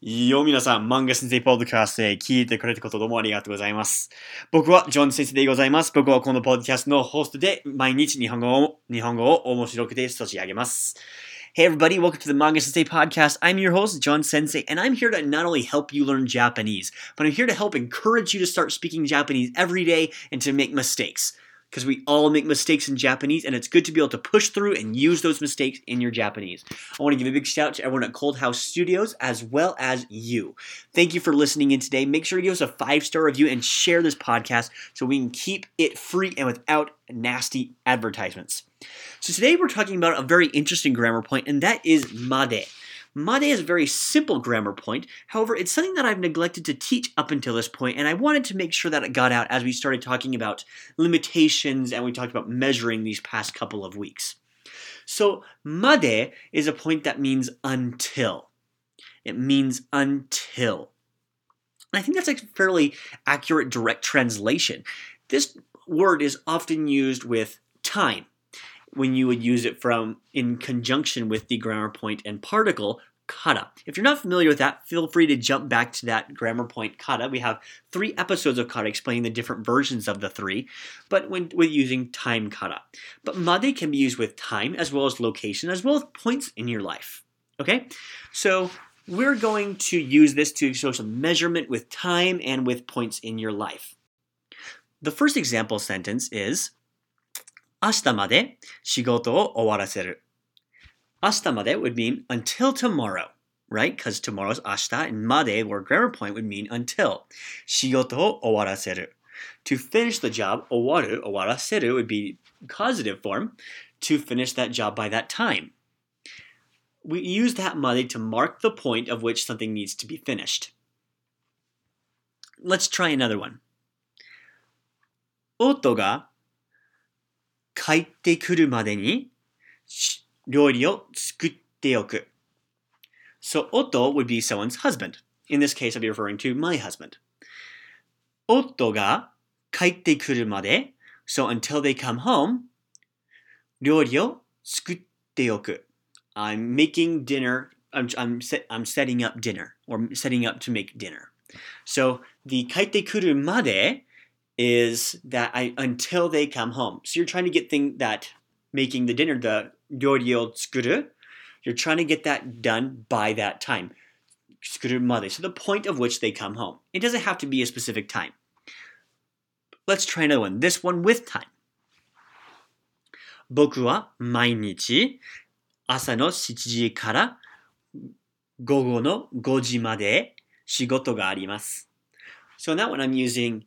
よ、皆さん、漫画先生ポッドキャストで聞いてくれたことどうもありがとうございます。僕はジョン先生でございます。僕はこのポッドキャストのホストで毎日日本語を、日本語を面白くて差し上げます。Hey everybody, welcome to the Manga Sensei podcast. I'm your host, John Sensei, and I'm here to not only help you learn Japanese, but I'm here to help encourage you to start speaking Japanese every day and to make mistakes. Because we all make mistakes in Japanese, and it's good to be able to push through and use those mistakes in your Japanese. I want to give a big shout out to everyone at Cold House Studios as well as you. Thank you for listening in today. Make sure to give us a five star review and share this podcast so we can keep it free and without nasty advertisements. So today we're talking about a very interesting grammar point, and that is made. Made is a very simple grammar point. However, it's something that I've neglected to teach up until this point, and I wanted to make sure that it got out as we started talking about limitations and we talked about measuring these past couple of weeks. So, made is a point that means until. It means until. And I think that's a fairly accurate direct translation. This word is often used with time when you would use it from in conjunction with the grammar point and particle kara. If you're not familiar with that, feel free to jump back to that grammar point kara. We have three episodes of kara explaining the different versions of the three, but when with using time kara. But made can be used with time as well as location as well as points in your life. Okay? So we're going to use this to show some measurement with time and with points in your life. The first example sentence is 明日まで仕事を終わらせる。明日まで would mean until tomorrow, right? Because tomorrow's 明日 and まで or grammar point would mean until. 仕事を終わらせる。To finish the job, 終わる、終わらせる would be causative form. To finish that job by that time. We use that まで to mark the point of which something needs to be finished. Let's try another one. 夫が 帰ってくるまでに料理を作っておく。So, 夫 would be someone's husband. In this case, I'll be referring to my husband. 夫が帰ってくるまで So, until they come home, 料理を作っておく。I'm making dinner. I'm, I'm, set, I'm setting up dinner or setting up to make dinner. So, the 帰ってくるまで is that I until they come home. So you're trying to get thing that making the dinner, the ryoryou tsukuru, you're trying to get that done by that time. Tsukuru made. So the point of which they come home. It doesn't have to be a specific time. Let's try another one. This one with time. 僕は毎日朝の7時から午後の5時まで仕事があります。So in that one I'm using ああ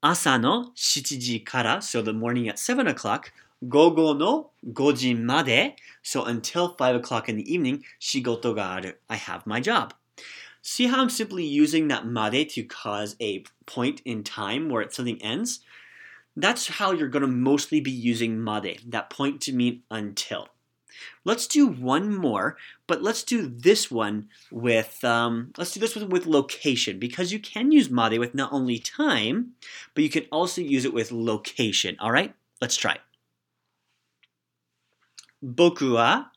朝の7時から、so the morning at 7 o'clock, 午後の5時まで、so until 5 o'clock in the evening, 仕事がある。I have my job. See how I'm simply using that まで to cause a point in time where something ends? That's how you're going to mostly be using まで, that point to mean until. Let's do one more, but let's do this one with um, let's do this one with location because you can use made with not only time, but you can also use it with location. All right, let's try. 僕は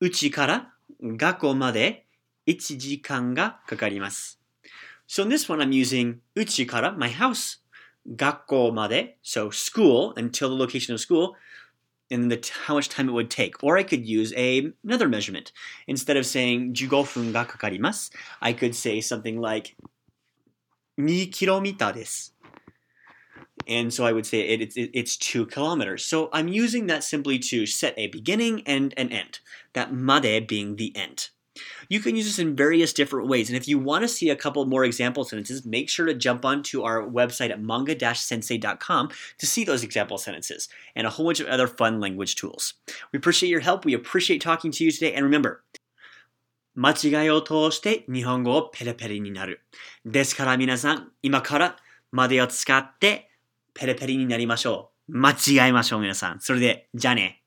うちから学校まで1時間がかかります。So in this one, I'm using うちから my house 学校まで so school until the location of school and the how much time it would take. Or I could use a, another measurement. Instead of saying 15分がかかります, I could say something like 2 kilometer です. And so I would say it, it's, it's 2 kilometers. So I'm using that simply to set a beginning and an end. That made being the end. You can use this in various different ways. And if you want to see a couple more example sentences, make sure to jump onto our website at manga-sensei.com to see those example sentences and a whole bunch of other fun language tools. We appreciate your help. We appreciate talking to you today. And remember, 間違いを通して日本語をペレペレになる。ですから皆さん、今からまでを使ってペレペレになりましょう。間違えましょう皆さん。それで、じゃあね。